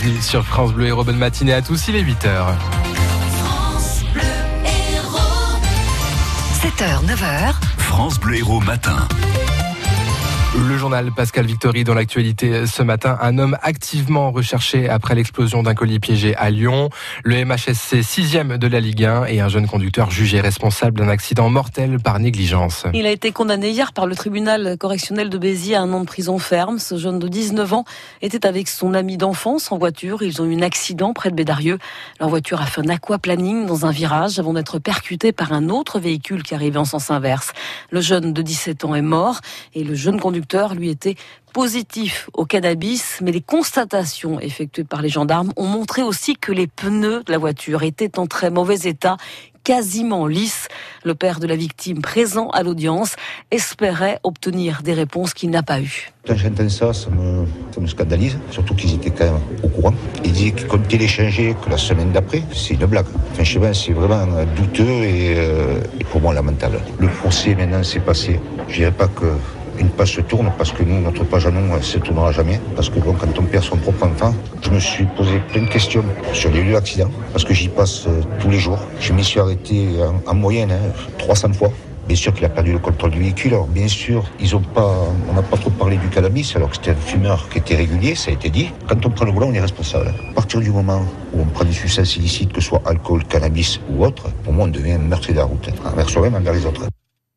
bienvenue sur France Bleu Héros. Bonne matinée à tous, il est 8h. 7h, 9h. France Bleu Héros matin. Le journal Pascal Victory dans l'actualité ce matin. Un homme activement recherché après l'explosion d'un colis piégé à Lyon. Le MHSC 6 de la Ligue 1 et un jeune conducteur jugé responsable d'un accident mortel par négligence. Il a été condamné hier par le tribunal correctionnel de Béziers à un an de prison ferme. Ce jeune de 19 ans était avec son ami d'enfance en voiture. Ils ont eu un accident près de Bédarieux. Leur voiture a fait un aquaplaning dans un virage avant d'être percutée par un autre véhicule qui arrivait en sens inverse. Le jeune de 17 ans est mort et le jeune conducteur lui était positif au cannabis, mais les constatations effectuées par les gendarmes ont montré aussi que les pneus de la voiture étaient en très mauvais état quasiment lisses. Le père de la victime, présent à l'audience, espérait obtenir des réponses qu'il n'a pas eues. Quand j'entends ça, ça me, ça me scandalise, surtout qu'ils étaient quand même au courant. Ils disaient qu'ils comptaient les changer que la semaine d'après. C'est une blague. Enfin, je sais pas, c'est vraiment douteux et, euh, et pour moi lamentable. Le procès maintenant s'est passé. Je dirais pas que une page se tourne parce que nous, notre page à nous, elle se tournera jamais. Parce que bon, quand on perd son propre enfant, je me suis posé plein de questions sur les lieux d'accident parce que j'y passe euh, tous les jours. Je m'y suis arrêté en, en moyenne hein, 300 fois. Bien sûr qu'il a perdu le contrôle du véhicule. Alors bien sûr, ils ont pas, on n'a pas trop parlé du cannabis, alors que c'était un fumeur qui était régulier, ça a été dit. Quand on prend le volant, on est responsable. À partir du moment où on prend des substances illicites, que ce soit alcool, cannabis ou autre, pour moi, on devient un meurtrier de la route, envers soi-même, envers les autres.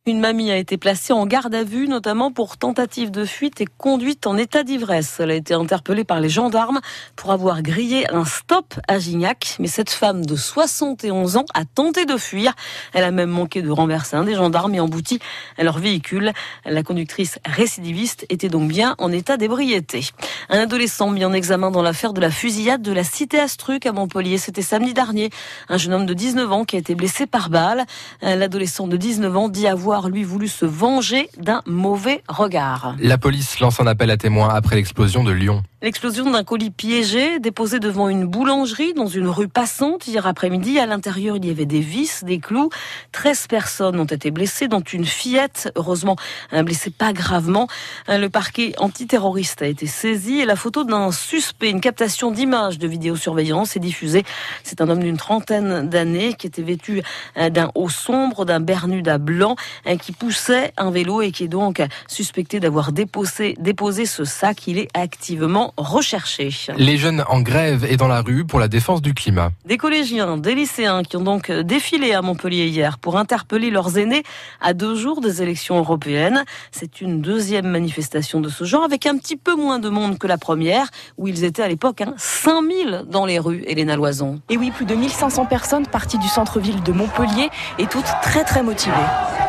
Une mamie a été placée en garde à vue, notamment pour tentative de fuite et conduite en état d'ivresse. Elle a été interpellée par les gendarmes pour avoir grillé un stop à Gignac. Mais cette femme de 71 ans a tenté de fuir. Elle a même manqué de renverser un des gendarmes et embouti leur véhicule. La conductrice récidiviste était donc bien en état d'ébriété. Un adolescent mis en examen dans l'affaire de la fusillade de la cité Astruc à Montpellier. C'était samedi dernier. Un jeune homme de 19 ans qui a été blessé par balle. L'adolescent de 19 ans dit avoir lui voulu se venger d'un mauvais regard. La police lance un appel à témoins après l'explosion de Lyon. L'explosion d'un colis piégé déposé devant une boulangerie dans une rue passante hier après-midi. À l'intérieur, il y avait des vis, des clous. 13 personnes ont été blessées, dont une fillette, heureusement blessée pas gravement. Le parquet antiterroriste a été saisi et la photo d'un suspect, une captation d'images de vidéosurveillance est diffusée. C'est un homme d'une trentaine d'années qui était vêtu d'un haut sombre, d'un bernuda blanc, qui poussait un vélo et qui est donc suspecté d'avoir déposé, déposé ce sac. Il est activement recherché. Les jeunes en grève et dans la rue pour la défense du climat. Des collégiens, des lycéens qui ont donc défilé à Montpellier hier pour interpeller leurs aînés à deux jours des élections européennes. C'est une deuxième manifestation de ce genre avec un petit peu moins de monde que la première où ils étaient à l'époque hein, 5000 dans les rues, Elena Loison. Et oui, plus de 1500 personnes parties du centre-ville de Montpellier et toutes très très motivées.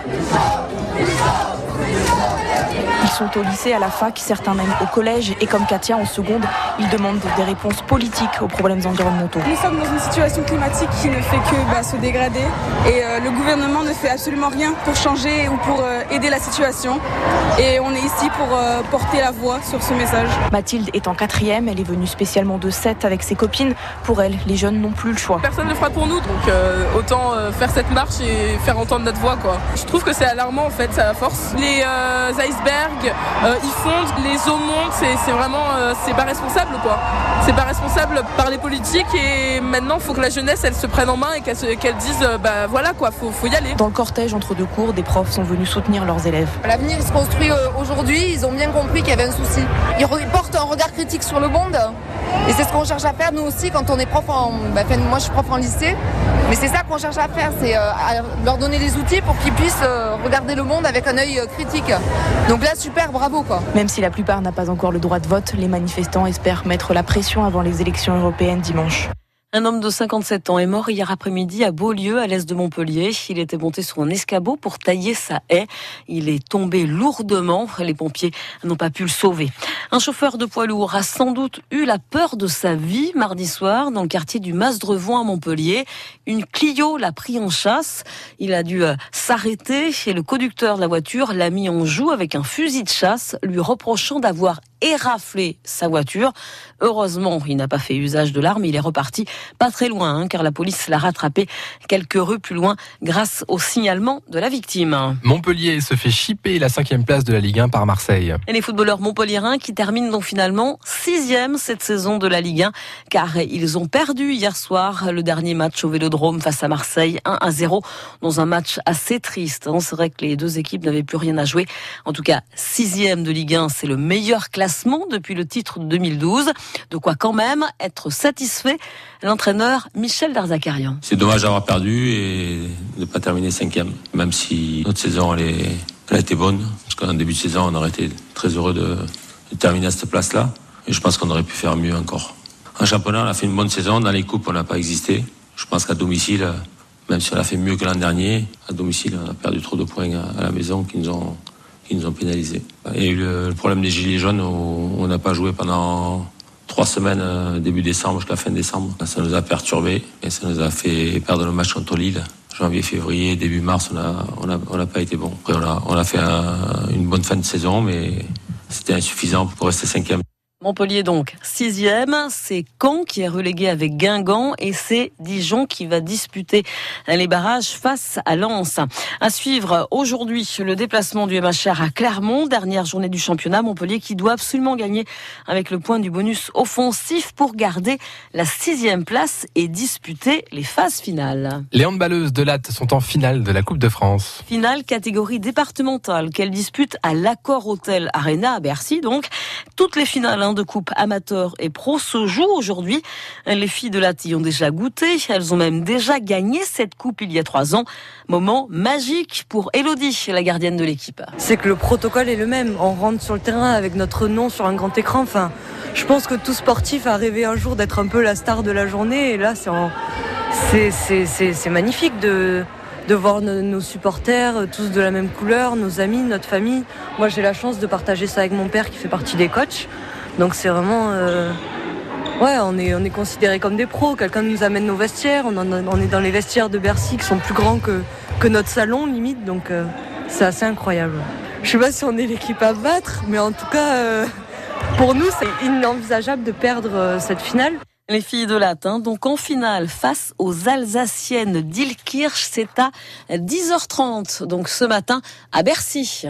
Ils sont au lycée, à la fac, certains même au collège et comme Katia en seconde, ils demandent des réponses politiques aux problèmes environnementaux. Nous sommes dans une situation climatique qui ne fait que bah, se dégrader et euh, le gouvernement ne fait absolument rien pour changer ou pour euh, aider la situation et on est ici pour euh, porter la voix sur ce message. Mathilde est en quatrième, elle est venue spécialement de 7 avec ses copines. Pour elle, les jeunes n'ont plus le choix. Personne ne le fera pour nous, donc euh, autant euh, faire cette marche et faire entendre notre voix. Quoi. Je trouve que c'est alarmant en fait, ça force. Les euh, euh, ils fondent, les eaux montent, c'est, vraiment, euh, c'est pas responsable quoi. C'est pas responsable par les politiques et maintenant faut que la jeunesse elle se prenne en main et qu'elle, se- qu'elle dise euh, bah voilà quoi, faut, faut y aller. Dans le cortège entre deux cours, des profs sont venus soutenir leurs élèves. L'avenir il se construit euh, aujourd'hui, ils ont bien compris qu'il y avait un souci. Ils portent un regard critique sur le monde et c'est ce qu'on cherche à faire nous aussi quand on est prof en... bah, moi je suis prof en lycée, mais c'est ça qu'on cherche à faire, c'est euh, leur donner les outils pour qu'ils puissent euh, regarder le monde avec un œil euh, critique. Donc là super, bravo quoi. Même si la plupart n'a pas encore le droit de vote, les manifestants espèrent mettre la pression avant les élections européennes dimanche. Un homme de 57 ans est mort hier après-midi à Beaulieu, à l'est de Montpellier. Il était monté sur un escabeau pour tailler sa haie. Il est tombé lourdement. Les pompiers n'ont pas pu le sauver. Un chauffeur de poids lourd a sans doute eu la peur de sa vie mardi soir dans le quartier du Mas-Drevon à Montpellier. Une Clio l'a pris en chasse. Il a dû euh, s'arrêter et le conducteur de la voiture l'a mis en joue avec un fusil de chasse, lui reprochant d'avoir éraflé sa voiture. Heureusement, il n'a pas fait usage de l'arme. Il est reparti pas très loin, hein, car la police l'a rattrapé quelques rues plus loin grâce au signalement de la victime. Montpellier se fait chipper la cinquième place de la Ligue 1 par Marseille. Et les footballeurs montpelliérains qui qui termine donc finalement sixième cette saison de la Ligue 1 car ils ont perdu hier soir le dernier match au Vélodrome face à Marseille 1 à 0 dans un match assez triste. Hein. C'est vrai que les deux équipes n'avaient plus rien à jouer. En tout cas, sixième de Ligue 1, c'est le meilleur classement depuis le titre de 2012. De quoi quand même être satisfait l'entraîneur Michel Darzacarian. C'est dommage d'avoir perdu et de ne pas terminer cinquième, même si notre saison elle, a été bonne. Parce qu'en début de saison, on aurait été très heureux de, de terminer à cette place-là. Et je pense qu'on aurait pu faire mieux encore. En championnat, on a fait une bonne saison. Dans les coupes, on n'a pas existé. Je pense qu'à domicile, même si on a fait mieux que l'an dernier, à domicile, on a perdu trop de points à, la maison qui nous ont, qui nous ont pénalisés. Et le, le problème des gilets jaunes, on n'a pas joué pendant trois semaines, euh, début décembre jusqu'à fin décembre. Ça nous a perturbé et ça nous a fait perdre le match contre Lille. Janvier, février, début mars, on n'a on a, on a pas été bon. Après, on a, on a fait un, une bonne fin de saison, mais c'était insuffisant pour rester cinquième. Montpellier donc sixième, c'est Caen qui est relégué avec Guingamp et c'est Dijon qui va disputer les barrages face à Lens. À suivre aujourd'hui le déplacement du MHR à Clermont, dernière journée du championnat. Montpellier qui doit absolument gagner avec le point du bonus offensif pour garder la sixième place et disputer les phases finales. Les handballeuses de Latte sont en finale de la Coupe de France. Finale catégorie départementale qu'elles disputent à l'Accord Hôtel Arena à Bercy donc. Toutes les finales hein, de coupe amateur et pro se jouent aujourd'hui. Les filles de Lati ont déjà goûté, elles ont même déjà gagné cette coupe il y a trois ans. Moment magique pour Elodie, la gardienne de l'équipe. C'est que le protocole est le même. On rentre sur le terrain avec notre nom sur un grand écran. Enfin, je pense que tout sportif a rêvé un jour d'être un peu la star de la journée. Et là, c'est magnifique de de voir nos, supporters euh, tous de la même couleur, nos amis, notre famille. Moi, j'ai la chance de partager ça avec mon père qui fait partie des coachs. Donc c'est vraiment... Euh, ouais, on est, on est considérés comme des pros. Quelqu'un nous amène nos vestiaires. On, est dans les vestiaires de Bercy qui sont plus grands que, que notre salon, limite. Donc euh, c'est assez incroyable. Je sais pas si on est l'équipe à battre, mais en tout cas, pour nous, c'est inenvisageable de perdre cette finale. Les filles de latin, donc en finale face aux Alsaciennes d'Ilkirch, c'est à 10h30, donc ce matin à Bercy.